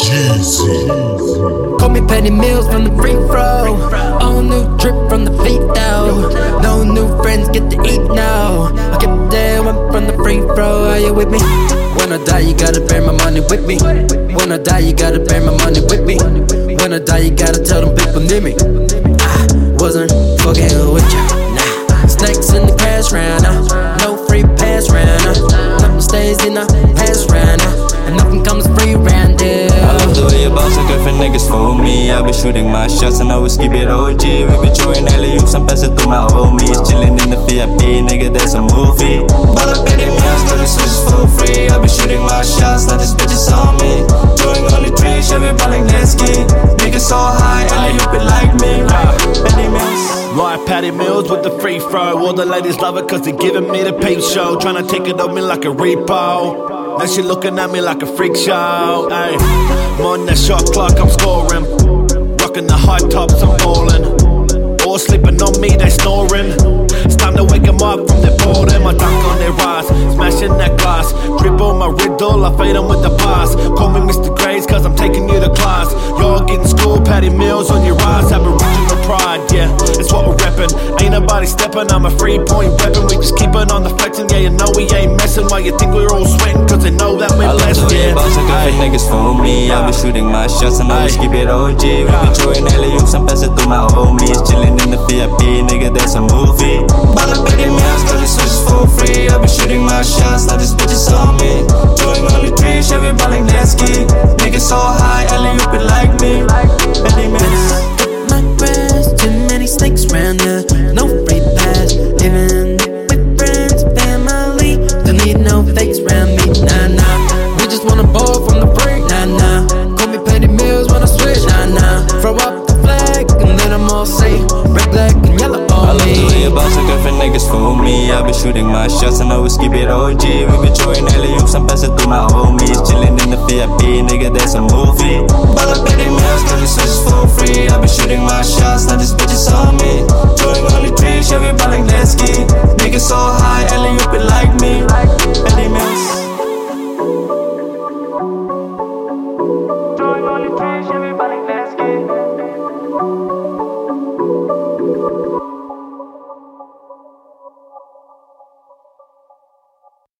Jeezy. Call me Patty Mills from the free throw. All new drip from the feet though. No new friends get to eat now. I kept that one from the free throw. Are you with me? When I die, you gotta bear my money with me. When I die, you gotta bear my money with me. When I die, you gotta tell them people near me. I wasn't fucking with you. Shooting my shots and I always keep it OG. We be throwing alley oops, I'm passing through my homies. Chilling in the VIP, nigga, that's a movie. Ball up in the meals, till the switches for free. I be shooting my shots, now this bitch is on me. Throwing on the tree, Chevy balling Lansky. Niggas so high, and they look like me. Benny Mills. Right, Patty Mills with the free throw. All the ladies love it cause they giving me the peep show. Tryna take it on me like a repo. Now she looking at me like a freak show. Ay, I'm on that shot clock, I'm scoring. Rocking the high tops, I'm ballin'. All sleeping on me, they snoring. It's time to wake 'em up from their boredom. I dunk on their eyes, smashing that glass. Dribble my riddle, I fade 'em with the pass. Call me Mr. Graydz, cause I'm taking you to class. Y'all getting school, Patty Mills on your ass. Aboriginal pride, yeah, it's what we're reppin'. Ain't nobody steppin', I'm a free point weapon. We just keep it on the flexin', yeah, you know we ain't messin'. Why you think we're all sweating? Cause they know that we're blessed, bounce like different niggas fool me. I be shooting my shots and I always keep it OG. We be throwing alley oops, I'm passing through my homies. Chilling in the VIP, nigga, that's a movie. Ball up in the meals, the switches for free. I be shooting my shots, now this say red, black, and yellow. Oh, I love to hear about some different niggas fool me. I be shooting my shots and always keep it OG. We be throwing alley oops, I'm passing through my homies. Chilling in the VIP, nigga, that's a movie. Ball up in the mirrors, tell for free. I be shooting my shots, not just